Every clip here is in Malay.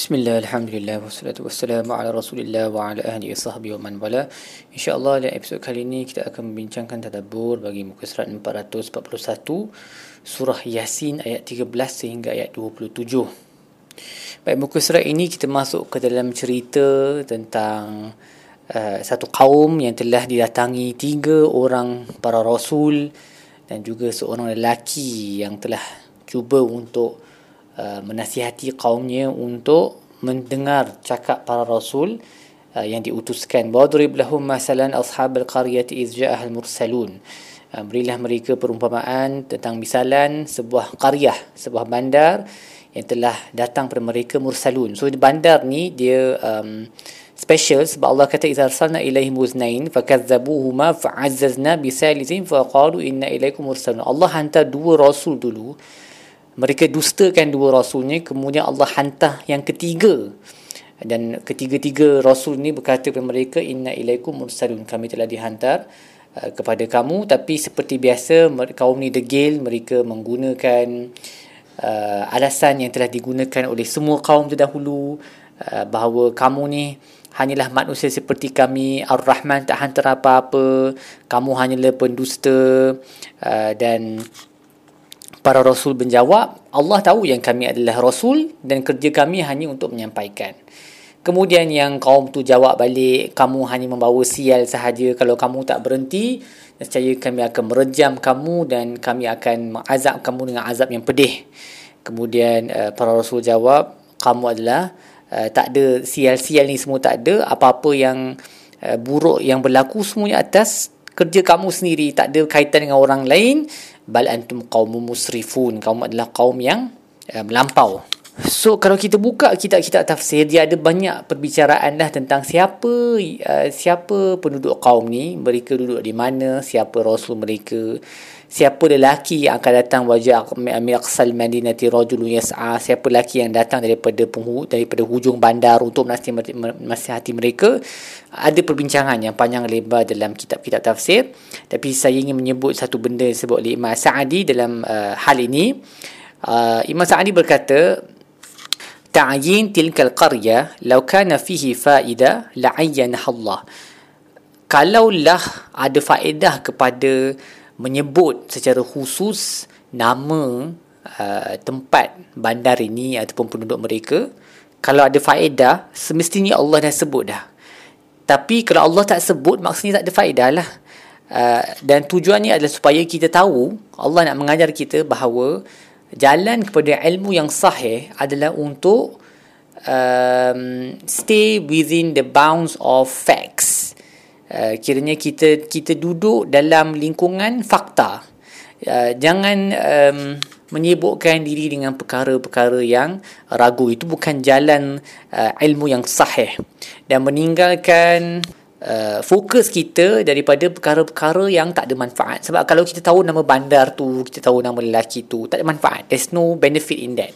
Bismillah, Alhamdulillah, wassalatu wassalamu ala rasulillah wa ala ahli sahbihi wa man wala. InsyaAllah dalam episod kali ini kita akan membincangkan tadabur bagi muka surat 441 Surah Yasin ayat 13 sehingga ayat 27 Baik, muka surat ini kita masuk ke dalam cerita tentang uh, satu kaum yang telah didatangi tiga orang para rasul Dan juga seorang lelaki yang telah cuba untuk Uh, menasihati kaumnya untuk mendengar cakap para rasul uh, yang diutuskan. Wadrib lahum masalan ashabal qaryati iz ja'ahal mursalun. Uh, berilah mereka perumpamaan tentang misalan sebuah qaryah sebuah bandar yang telah datang kepada mereka mursalun. So bandar ni dia um, special sebab Allah kata idza arsalna ilaihim muznain fakazzabuhuma fa'azzazna bisalisin faqalu inna ilaikum mursalun. Allah hantar dua rasul dulu mereka dustakan dua rasulnya kemudian Allah hantar yang ketiga. Dan ketiga-tiga rasul ni berkata kepada mereka inna ilaikum mursalun. Kami telah dihantar uh, kepada kamu. Tapi seperti biasa kaum ni degil mereka menggunakan uh, alasan yang telah digunakan oleh semua kaum terdahulu uh, bahawa kamu ni hanyalah manusia seperti kami. Ar-Rahman tak hantar apa-apa. Kamu hanyalah pendusta uh, dan para rasul menjawab, Allah tahu yang kami adalah rasul dan kerja kami hanya untuk menyampaikan. Kemudian yang kaum tu jawab balik, kamu hanya membawa sial sahaja kalau kamu tak berhenti, nescaya kami akan merejam kamu dan kami akan mengazab kamu dengan azab yang pedih. Kemudian uh, para rasul jawab, kamu adalah uh, tak ada sial-sial ni semua tak ada, apa-apa yang uh, buruk yang berlaku semuanya atas kerja kamu sendiri, tak ada kaitan dengan orang lain bal antum qaumun musrifun. Kaum adalah kaum yang uh, melampau so kalau kita buka kitab-kitab tafsir dia ada banyak perbicaraan dah tentang siapa uh, siapa penduduk kaum ni mereka duduk di mana siapa rasul mereka siapa lelaki yang akan datang wajah miqsal madinati rajulun yas'a siapa lelaki yang datang daripada penghulu daripada hujung bandar untuk menasihati mereka. Ada perbincangan yang panjang lebar dalam kitab-kitab tafsir. Tapi saya ingin menyebut satu benda disebut oleh Imam Sa'adi dalam uh, hal ini. Uh, Imam Sa'adi berkata ta'yin tilkal qarya law kana fihi faida la'ayyanaha Allah kalaulah ada faedah kepada menyebut secara khusus nama uh, tempat bandar ini ataupun penduduk mereka kalau ada faedah semestinya Allah dah sebut dah. Tapi kalau Allah tak sebut maksudnya tak ada faedah lah. Uh, dan tujuannya adalah supaya kita tahu Allah nak mengajar kita bahawa jalan kepada ilmu yang sahih adalah untuk um, stay within the bounds of facts. Uh, kiranya kita kita duduk dalam lingkungan fakta. Uh, jangan um, menyibukkan diri dengan perkara-perkara yang ragu. Itu bukan jalan uh, ilmu yang sahih. Dan meninggalkan uh, fokus kita daripada perkara-perkara yang tak ada manfaat. Sebab kalau kita tahu nama bandar tu kita tahu nama lelaki tu tak ada manfaat. There's no benefit in that.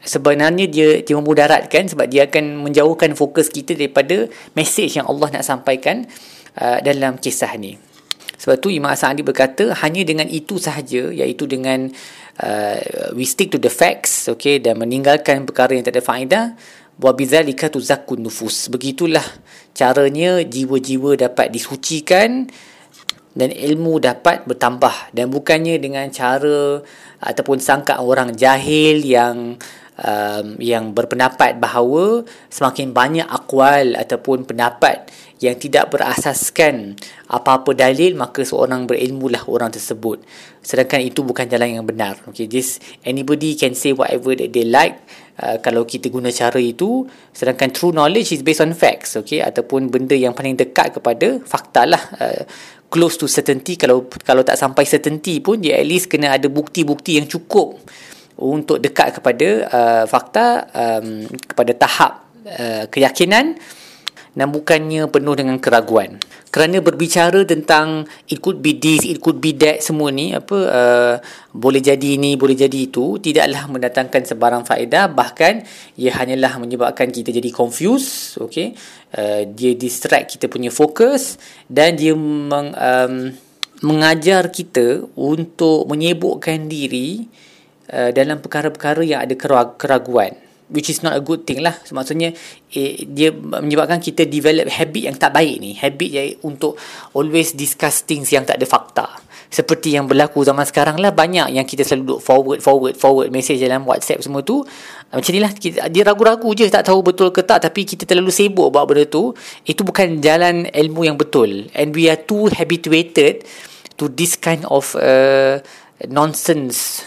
Sebenarnya dia dia memudaratkan sebab dia akan menjauhkan fokus kita daripada message yang Allah nak sampaikan uh, dalam kisah ni. Sebab tu Imam Sa'adi berkata hanya dengan itu sahaja iaitu dengan uh, we stick to the facts okay dan meninggalkan perkara yang tak ada faedah wa bidzalika tuzakkun nufus. Begitulah caranya jiwa-jiwa dapat disucikan dan ilmu dapat bertambah. Dan bukannya dengan cara ataupun sangka orang jahil yang um, yang berpendapat bahawa semakin banyak akwal ataupun pendapat yang tidak berasaskan apa-apa dalil maka seorang berilmu lah orang tersebut. Sedangkan itu bukan jalan yang benar. Okay just anybody can say whatever that they like uh, kalau kita guna cara itu sedangkan true knowledge is based on facts okay? Ataupun benda yang paling dekat kepada fakta lah. Uh, close to certainty kalau kalau tak sampai certainty pun dia at least kena ada bukti-bukti yang cukup untuk dekat kepada uh, fakta um, kepada tahap uh, keyakinan dan bukannya penuh dengan keraguan. Kerana berbicara tentang it could be this it could be that semua ni apa uh, boleh jadi ini boleh jadi itu tidaklah mendatangkan sebarang faedah. Bahkan ia hanyalah menyebabkan kita jadi confused okey uh, dia distract kita punya fokus dan dia meng, um, mengajar kita untuk menyebukkan diri Uh, dalam perkara-perkara yang ada keraguan which is not a good thing lah. Maksudnya eh, dia menyebabkan kita develop habit yang tak baik ni. Habit yang untuk always discuss things yang tak ada fakta. Seperti yang berlaku zaman sekarang lah banyak yang kita selalu duduk forward forward forward message dalam whatsapp semua tu. Ah, macam ni lah. Dia ragu-ragu je tak tahu betul ke tak tapi kita terlalu sibuk buat benda tu. Itu bukan jalan ilmu yang betul. And we are too habituated to this kind of uh, nonsense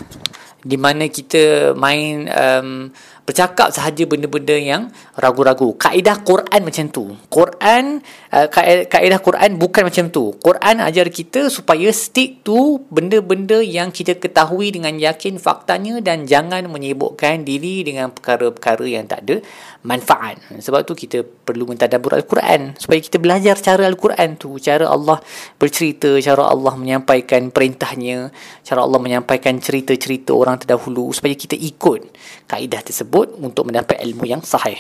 di mana kita main um, bercakap sahaja benda-benda yang ragu-ragu. Kaedah Quran macam tu. Quran uh, kaedah Quran bukan macam tu. Quran ajar kita supaya stick to benda-benda yang kita ketahui dengan yakin faktanya dan jangan menyibukkan diri dengan perkara-perkara yang tak ada manfaat. Sebab tu kita perlu mentadabbur Al-Quran supaya kita belajar cara Al-Quran tu, cara Allah bercerita, cara Allah menyampaikan perintahnya, cara Allah menyampaikan cerita-cerita orang terdahulu supaya kita ikut kaedah tersebut untuk mendapat ilmu yang sahih.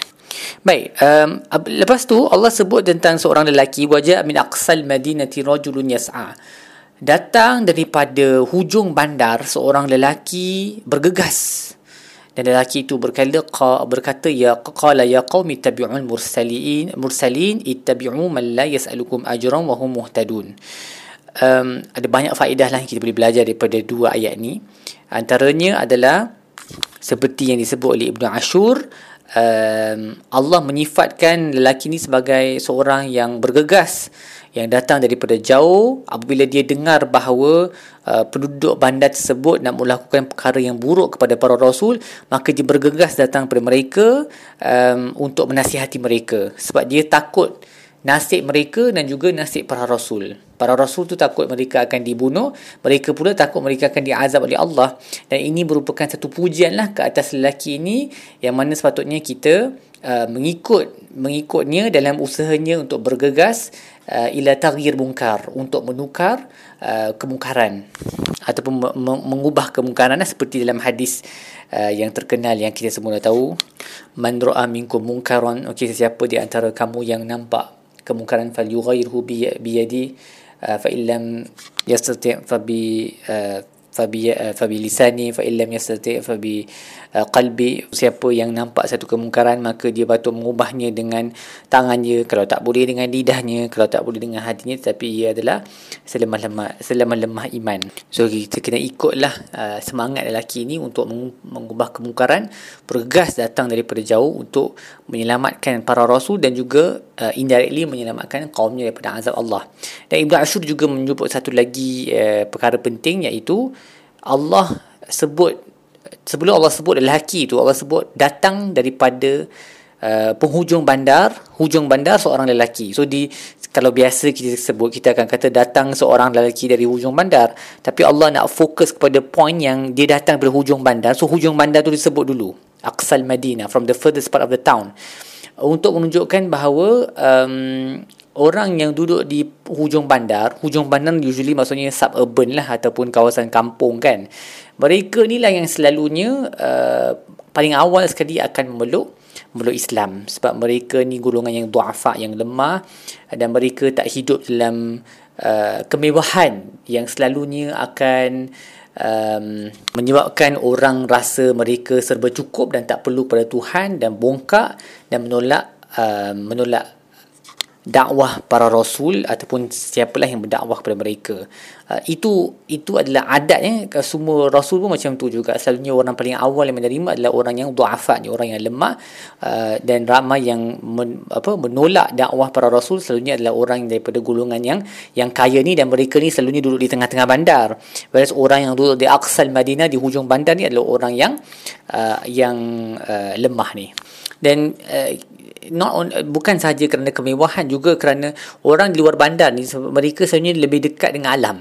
Baik, um, lepas tu Allah sebut tentang seorang lelaki wajah min aqsal madinati rajulun yas'a. Datang daripada hujung bandar seorang lelaki bergegas dan lelaki itu berkata berkata ya qala ya qaumi tabi'un mursalin mursalin ittabi'u man la yas'alukum ajran wa hum muhtadun um, ada banyak faedah lah yang kita boleh belajar daripada dua ayat ni antaranya adalah seperti yang disebut oleh Ibnu Ashur um, Allah menyifatkan lelaki ni sebagai seorang yang bergegas yang datang daripada jauh apabila dia dengar bahawa uh, penduduk bandar tersebut nak melakukan perkara yang buruk kepada para rasul maka dia bergegas datang kepada mereka um, untuk menasihati mereka sebab dia takut nasib mereka dan juga nasib para rasul. Para rasul tu takut mereka akan dibunuh, mereka pula takut mereka akan diazab oleh Allah. Dan ini merupakan satu pujian lah ke atas lelaki ini yang mana sepatutnya kita uh, mengikut mengikutnya dalam usahanya untuk bergegas uh, ila taghyir munkar untuk menukar uh, kemungkaran ataupun mengubah kemungkaran lah, seperti dalam hadis uh, yang terkenal yang kita semua dah tahu man ra'a minkum munkaran okey sesiapa di antara kamu yang nampak kemungkaran fal yughayyirhu bi yadi uh, fa illam yastati' fa bi uh, fabi uh, fabi lisani fa illam yastati fa bi uh, qalbi siapa yang nampak satu kemungkaran maka dia patut mengubahnya dengan tangannya kalau tak boleh dengan lidahnya kalau tak boleh dengan hatinya tetapi ia adalah selemah-lemah selemah-lemah iman. So kita kena ikutlah uh, semangat lelaki ini untuk mengubah kemungkaran bergas datang daripada jauh untuk menyelamatkan para rasul dan juga uh, indirectly menyelamatkan kaumnya daripada azab Allah. Dan Ibnu Ashur juga menyebut satu lagi uh, perkara penting iaitu Allah sebut sebelum Allah sebut lelaki itu Allah sebut datang daripada uh, penghujung bandar hujung bandar seorang lelaki. So di kalau biasa kita sebut kita akan kata datang seorang lelaki dari hujung bandar. Tapi Allah nak fokus kepada point yang dia datang dari hujung bandar. So hujung bandar tu disebut dulu. Aqsal Madinah from the furthest part of the town. Untuk menunjukkan bahawa um, orang yang duduk di hujung bandar, hujung bandar usually maksudnya suburban lah ataupun kawasan kampung kan. Mereka ni lah yang selalunya uh, paling awal sekali akan memeluk memeluk Islam. Sebab mereka ni golongan yang duafa yang lemah dan mereka tak hidup dalam uh, kemewahan yang selalunya akan um, menyebabkan orang rasa mereka serba cukup dan tak perlu pada Tuhan dan bongkak dan menolak uh, menolak dakwah para rasul ataupun siapalah yang berdakwah kepada mereka. Uh, itu itu adalah adatnya. Semua rasul pun macam tu juga. Selalunya orang paling awal yang menerima adalah orang yang ni orang yang lemah. Uh, dan ramai yang men, apa menolak dakwah para rasul selalunya adalah orang daripada golongan yang yang kaya ni dan mereka ni selalunya duduk di tengah-tengah bandar. Whereas orang yang duduk di Aqsal Madinah di hujung bandar ni adalah orang yang uh, yang uh, lemah ni. Dan uh, not on, bukan sahaja kerana kemewahan juga kerana orang di luar bandar ni mereka sebenarnya lebih dekat dengan alam.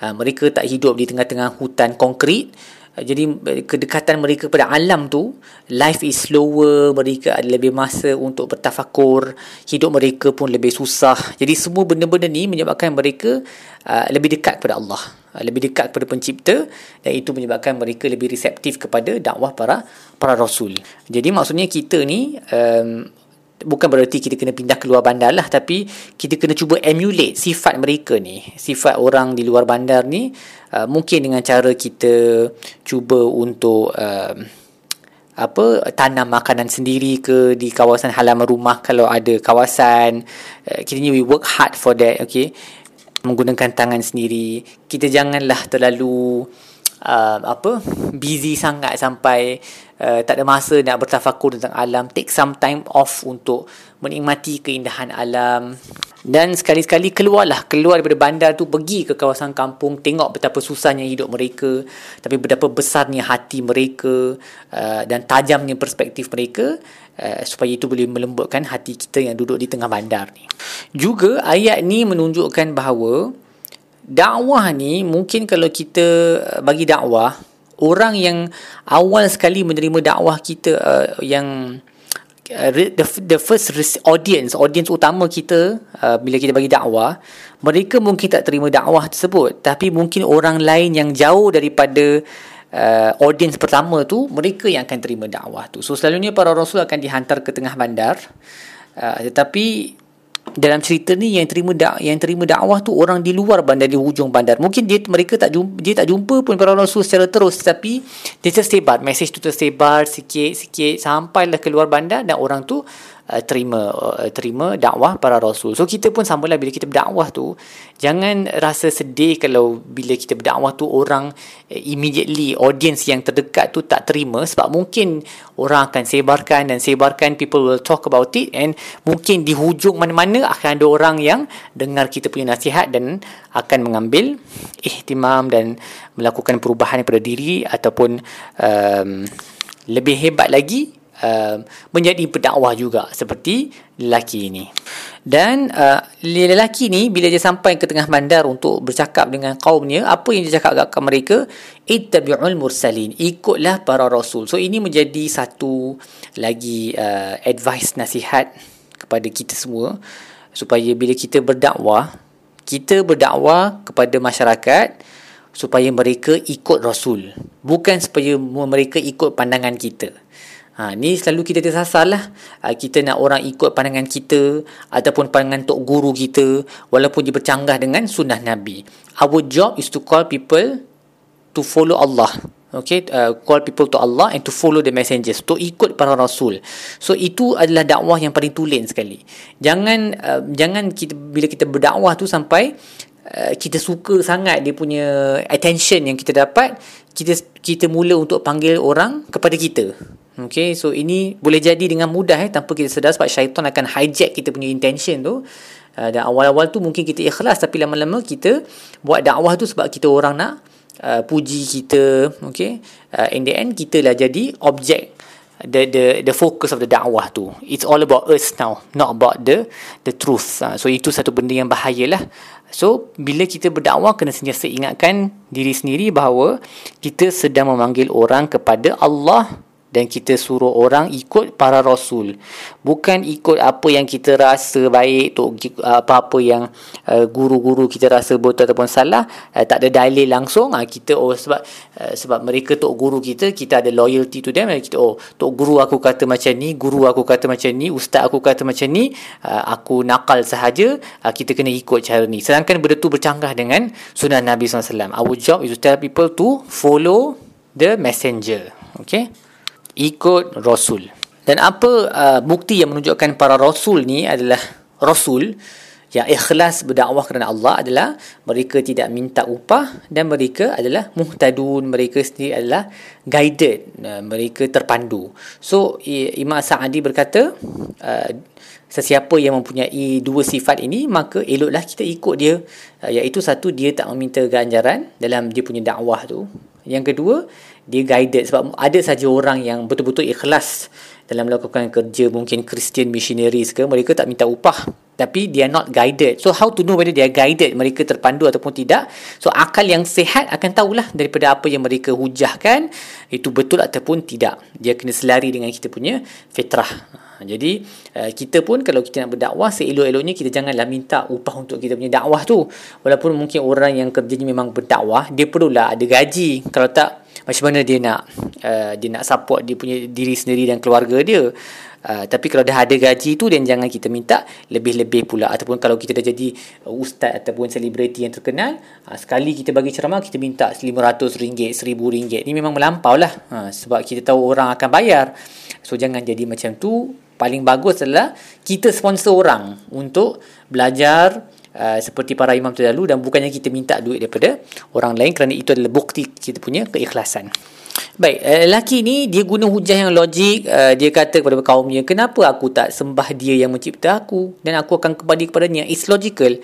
Uh, mereka tak hidup di tengah-tengah hutan konkrit. Uh, jadi kedekatan mereka pada alam tu life is slower mereka ada lebih masa untuk bertafakur hidup mereka pun lebih susah jadi semua benda-benda ni menyebabkan mereka uh, lebih dekat kepada Allah uh, lebih dekat kepada pencipta dan itu menyebabkan mereka lebih reseptif kepada dakwah para para rasul jadi maksudnya kita ni um, bukan bererti kita kena pindah keluar bandar lah tapi kita kena cuba emulate sifat mereka ni sifat orang di luar bandar ni. Uh, mungkin dengan cara kita cuba untuk uh, apa tanam makanan sendiri ke di kawasan halaman rumah kalau ada kawasan. Uh, kita ni we work hard for that okay? Menggunakan tangan sendiri. Kita janganlah terlalu uh, apa busy sangat sampai uh, tak ada masa nak bertafakur tentang alam. Take some time off untuk menikmati keindahan alam. Dan sekali-sekali keluarlah keluar daripada bandar tu pergi ke kawasan kampung tengok betapa susahnya hidup mereka tapi betapa besarnya hati mereka uh, dan tajamnya perspektif mereka uh, supaya itu boleh melembutkan hati kita yang duduk di tengah bandar ni. Juga ayat ni menunjukkan bahawa dakwah ni mungkin kalau kita uh, bagi dakwah orang yang awal sekali menerima dakwah kita uh, yang Uh, the the first audience audience utama kita uh, bila kita bagi dakwah mereka mungkin tak terima dakwah tersebut. Tapi mungkin orang lain yang jauh daripada uh, audience pertama tu mereka yang akan terima dakwah tu. So selalunya para rasul akan dihantar ke tengah bandar. Uh, tetapi dalam cerita ni yang terima dak yang terima dakwah tu orang di luar bandar di hujung bandar. Mungkin dia mereka tak jumpa dia tak jumpa pun para rasul secara terus. Tapi dia tersebar. Message tu tersebar sikit sikit. Sampailah keluar bandar dan orang tu uh, terima uh, terima dakwah para rasul. So kita pun samalah bila kita berdakwah tu jangan rasa sedih kalau bila kita berdakwah tu orang uh, immediately audience yang terdekat tu tak terima sebab mungkin orang akan sebarkan dan sebarkan people will talk about it and mungkin di hujung mana-mana akan ada orang yang dengar kita punya nasihat dan akan mengambil ihtimam dan melakukan perubahan pada diri ataupun um, lebih hebat lagi uh, menjadi pendakwah juga seperti lelaki ini. Dan uh, lelaki ni bila dia sampai ke tengah bandar untuk bercakap dengan kaumnya, apa yang dia cakap kepada mereka? Ittabi'ul mursalin. Ikutlah para rasul. So ini menjadi satu lagi uh, advice nasihat kepada kita semua supaya bila kita berdakwah, kita berdakwah kepada masyarakat supaya mereka ikut rasul bukan supaya mereka ikut pandangan kita Ha, ni selalu kita tersasar lah. Ha, kita nak orang ikut pandangan kita ataupun pandangan tok guru kita walaupun dia bercanggah dengan sunnah Nabi. Our job is to call people to follow Allah. Okay, uh, call people to Allah and to follow the messengers. To ikut para rasul. So itu adalah dakwah yang paling tulen sekali. Jangan uh, jangan kita bila kita berdakwah tu sampai uh, kita suka sangat dia punya attention yang kita dapat, kita kita mula untuk panggil orang kepada kita. Okay, so ini boleh jadi dengan mudah eh, tanpa kita sedar sebab syaitan akan hijack kita punya intention tu. Uh, dan awal-awal tu mungkin kita ikhlas tapi lama-lama kita buat dakwah tu sebab kita orang nak uh, puji kita. Okay, uh, in the end kita lah jadi objek the the the focus of the dakwah tu. It's all about us now, not about the the truth. Uh, so itu satu benda yang bahayalah. So bila kita berdakwah kena sentiasa ingatkan diri sendiri bahawa kita sedang memanggil orang kepada Allah dan kita suruh orang ikut para rasul. Bukan ikut apa yang kita rasa baik tu apa-apa yang uh, guru-guru kita rasa betul ataupun salah uh, tak ada dalil langsung. Uh, kita oh sebab uh, sebab mereka tok guru kita kita ada loyalty to them. Kita oh tok guru aku kata macam ni guru aku kata macam ni ustaz aku kata macam ni uh, aku nakal sahaja uh, kita kena ikut cara ni. Sedangkan benda tu bercanggah dengan sunnah Nabi SAW our job is to tell people to follow the messenger. Okay ikut Rasul. Dan apa uh, bukti yang menunjukkan para Rasul ni adalah Rasul yang ikhlas berdakwah kerana Allah adalah mereka tidak minta upah dan mereka adalah muhtadun. Mereka sendiri adalah guided. Uh, mereka terpandu. So Imam Sa'adi berkata uh, sesiapa yang mempunyai dua sifat ini maka eloklah kita ikut dia. Uh, iaitu satu dia tak meminta ganjaran dalam dia punya dakwah tu. Yang kedua dia guided sebab ada saja orang yang betul-betul ikhlas dalam melakukan kerja mungkin Christian missionaries ke mereka tak minta upah. Tapi are not guided. So how to know whether they are guided? Mereka terpandu ataupun tidak? So akal yang sehat akan tahulah daripada apa yang mereka hujahkan. Itu betul ataupun tidak. Dia kena selari dengan kita punya fitrah. Jadi eh, kita pun kalau kita nak berdakwah seelok-eloknya kita janganlah minta upah untuk kita punya dakwah tu. Walaupun mungkin orang yang kerjanya memang berdakwah dia perlulah ada gaji. Kalau tak macam mana dia nak uh, dia nak support dia punya diri sendiri dan keluarga dia. Uh, tapi kalau dah ada gaji tu dan jangan kita minta lebih-lebih pula. Ataupun kalau kita dah jadi uh, ustaz ataupun selebriti yang terkenal uh, sekali kita bagi ceramah kita minta RM500 RM1000 ni memang melampau lah uh, sebab kita tahu orang akan bayar. So jangan jadi macam tu. Paling bagus adalah kita sponsor orang untuk belajar Uh, seperti para imam terdahulu dan bukannya kita minta duit daripada orang lain kerana itu adalah bukti kita punya keikhlasan. Baik, uh, lelaki ni dia guna hujah yang logik. Uh, dia kata kepada kaumnya, kenapa aku tak sembah dia yang mencipta aku dan aku akan kembali kepadanya. It's logical.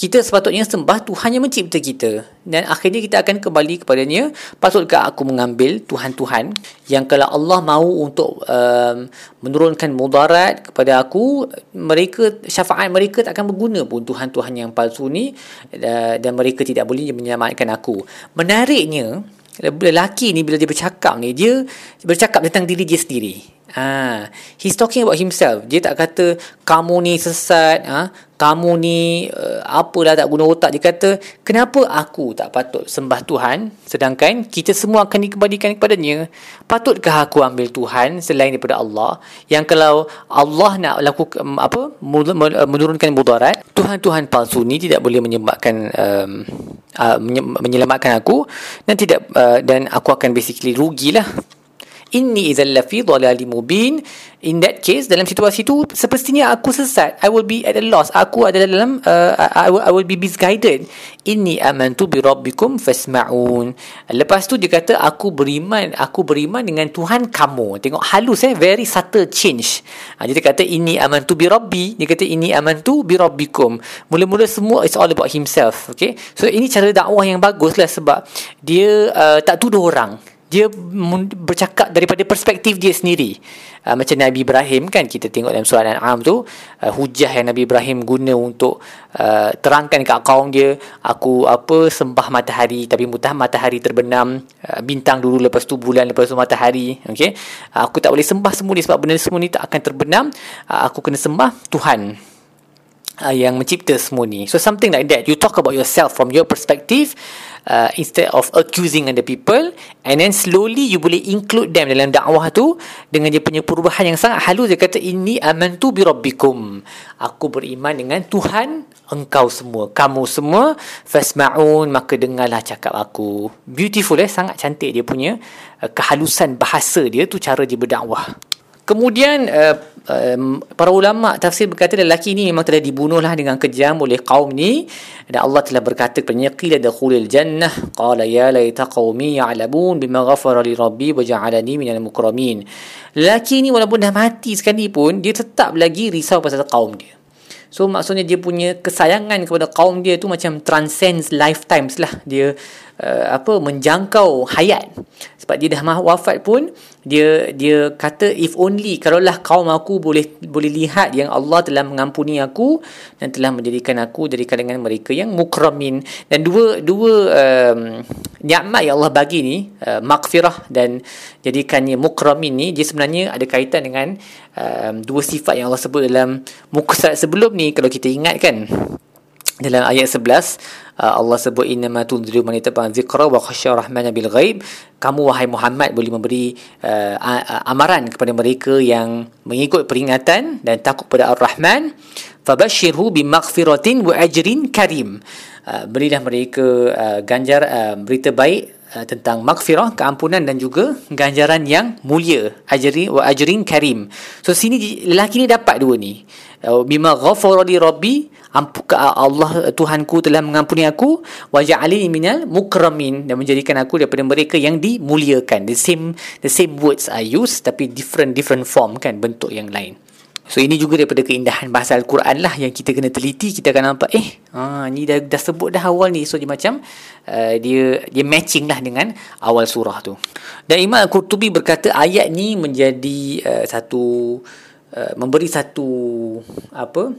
Kita sepatutnya sembah Tuhan yang mencipta kita. Dan akhirnya kita akan kembali kepadanya. Patutkah aku mengambil Tuhan-Tuhan yang kalau Allah mahu untuk um, menurunkan mudarat kepada aku, mereka syafaat mereka tak akan berguna pun Tuhan-Tuhan yang palsu ni uh, dan mereka tidak boleh menyelamatkan aku. Menariknya, lelaki ni bila dia bercakap ni dia bercakap tentang diri dia sendiri ha he's talking about himself. Dia tak kata kamu ni sesat ha? Kamu ni uh, apalah tak guna otak. Dia kata kenapa aku tak patut sembah Tuhan? Sedangkan kita semua akan dikembalikan kepadanya. Patutkah aku ambil Tuhan selain daripada Allah? Yang kalau Allah nak lakukan apa menurunkan mudarat Tuhan-Tuhan palsu ni tidak boleh menyebabkan um, uh, menyelamatkan aku. Dan tidak uh, dan aku akan basically rugilah inni idzal lafi dhalalin mubin. In that case dalam situasi tu sepertinya aku sesat. I will be at a loss. Aku adalah dalam uh, I, will, I will be misguided. Inni amantu bi rabbikum fasma'un. Lepas tu dia kata aku beriman aku beriman dengan Tuhan kamu. Tengok halus eh? Very subtle change. Ha, dia kata inni amantu bi rabbi. Dia kata inni amantu bi rabbikum. Mula-mula semua it's all about himself okay? So ini cara dakwah yang bagus lah sebab dia uh, tak tuduh orang dia bercakap daripada perspektif dia sendiri. Uh, macam Nabi Ibrahim kan kita tengok dalam surah Al-An'am tu uh, hujah yang Nabi Ibrahim guna untuk uh, terangkan ke kaum dia aku apa sembah matahari tapi mutah matahari terbenam uh, bintang dulu lepas tu bulan lepas tu matahari. Okey? Uh, aku tak boleh sembah semua ni sebab benda semua ni tak akan terbenam. Uh, aku kena sembah Tuhan uh, yang mencipta semua ni. So something like that. You talk about yourself from your perspective uh, instead of accusing other people and then slowly you boleh include them dalam dakwah tu dengan dia punya perubahan yang sangat halus. Dia kata ini amantu bi rabbikum. Aku beriman dengan Tuhan engkau semua kamu semua. Fasmaun maka dengarlah cakap aku. Beautiful eh? Sangat cantik dia punya uh, kehalusan bahasa dia tu cara dia berdakwah Kemudian uh, um, para ulama tafsir berkata lelaki ini memang telah dibunuhlah dengan kejam oleh kaum ni dan Allah telah berkata kepadanya qila dakhulil jannah qala ya laita qaumi ya'lamun bima ghafara li rabbi wa ja'alani minal mukramin. Lelaki ini walaupun dah mati sekali pun dia tetap lagi risau pasal kaum dia. So maksudnya dia punya kesayangan kepada kaum dia tu macam transcends lifetimes lah. Dia uh, apa menjangkau hayat. Sebab dia dah wafat pun dia dia kata if only kalaulah kaum aku boleh boleh lihat yang Allah telah mengampuni aku dan telah menjadikan aku dari kalangan mereka yang mukramin dan dua dua um, nikmat yang Allah bagi ni uh, maghfirah dan jadikannya mukramin ni dia sebenarnya ada kaitan dengan um, dua sifat yang Allah sebut dalam muka surat sebelum ni kalau kita ingat kan dalam ayat 11 uh, Allah sebut innama tunziru man ittaba dzikra wa khashya rahmana bil ghaib. Kamu wahai Muhammad boleh memberi uh, amaran kepada mereka yang mengikut peringatan dan takut kepada Ar-Rahman. Fabashshirhu bimaghfiratin wa ajrin karim. Uh, berilah mereka uh, ganjar uh, berita baik uh, tentang maghfirah keampunan dan juga ganjaran yang mulia ajri wa ajrin karim. So sini lelaki ni dapat dua ni. Uh, bima ghafara li rabbi Allah Tuhanku telah mengampuni aku wa ja'alini minal mukramin. Dan menjadikan aku daripada mereka yang dimuliakan. The same the same words are used tapi different different form kan bentuk yang lain So ini juga daripada keindahan bahasa Al-Quran lah yang kita kena teliti kita akan nampak eh ha, ni dah, dah sebut dah awal ni so dia macam uh, dia dia matching lah dengan awal surah tu. Dan Imam Al-Qurtubi berkata ayat ni menjadi uh, satu uh, memberi satu apa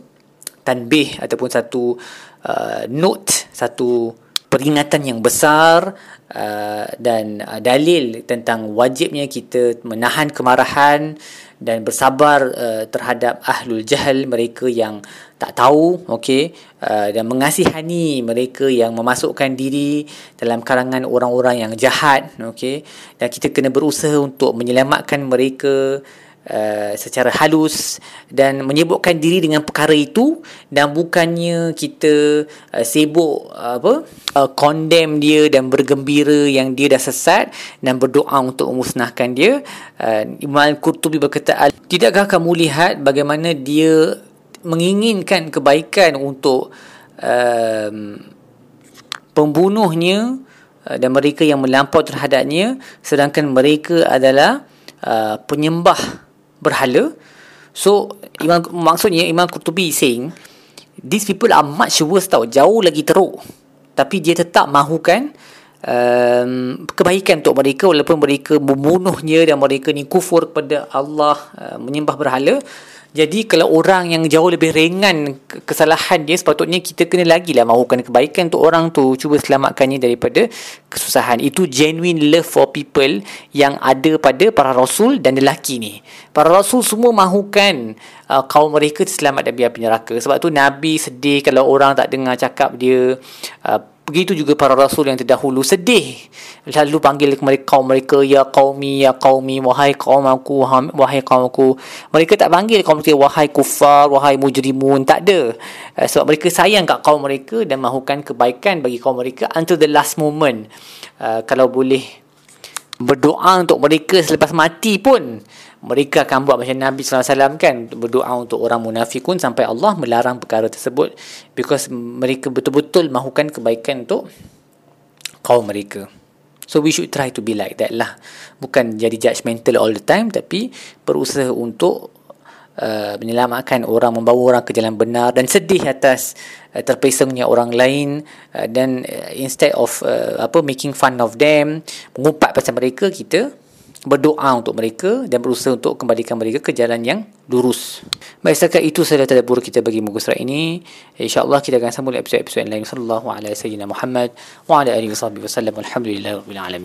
tanbih ataupun satu uh, note satu peringatan yang besar uh, dan uh, dalil tentang wajibnya kita menahan kemarahan dan bersabar uh, terhadap ahlul jahal mereka yang tak tahu okey uh, dan mengasihani mereka yang memasukkan diri dalam kalangan orang-orang yang jahat okey. Dan kita kena berusaha untuk menyelamatkan mereka uh, secara halus dan menyebutkan diri dengan perkara itu dan bukannya kita uh, sibuk uh, apa uh, condemn dia dan bergembira yang dia dah sesat dan berdoa untuk memusnahkan dia. Uh, Imam Al-Qurtubi berkata tidakkah kamu lihat bagaimana dia menginginkan kebaikan untuk uh, pembunuhnya uh, dan mereka yang melampau terhadapnya sedangkan mereka adalah uh, penyembah berhala. So imam maksudnya imam Qurtubi saying these people are much worse tau jauh lagi teruk. Tapi dia tetap mahukan um, kebaikan untuk mereka walaupun mereka membunuhnya dan mereka ni kufur kepada Allah uh, menyembah berhala jadi kalau orang yang jauh lebih ringan kesalahan dia sepatutnya kita kena lagi lah mahukan kebaikan untuk orang tu cuba selamatkannya daripada kesusahan. Itu genuine love for people yang ada pada para rasul dan lelaki ni. Para rasul semua mahukan uh, kaum mereka selamat dari api neraka. Sebab tu Nabi sedih kalau orang tak dengar cakap dia uh, Begitu juga para rasul yang terdahulu sedih. Lalu panggil kepada kaum mereka, Ya qaumi, Ya qaumi, Wahai kaum aku, Wahai kaum aku. Mereka tak panggil kaum mereka, Wahai kufar, Wahai mujrimun. Tak ada. Uh, sebab mereka sayang kat kaum mereka dan mahukan kebaikan bagi kaum mereka until the last moment. Uh, kalau boleh berdoa untuk mereka selepas mati pun mereka akan buat macam Nabi SAW kan berdoa untuk orang munafikun sampai Allah melarang perkara tersebut. Because mereka betul-betul mahukan kebaikan untuk kaum mereka. So we should try to be like that lah. Bukan jadi judgmental all the time tapi berusaha untuk uh, menyelamatkan orang membawa orang ke jalan benar dan sedih atas uh, terpesongnya orang lain uh, dan uh, instead of uh, apa making fun of them mengumpat pasal mereka kita berdoa untuk mereka dan berusaha untuk kembalikan mereka ke jalan yang lurus. Baik, setakat itu sahaja tadabbur kita bagi muka surat ini. InsyaAllah kita akan sambung episod-episod lain. Sallallahu alaihi wasallam Muhammad wa ala alihi wasallam. Alhamdulillah rabbil alamin.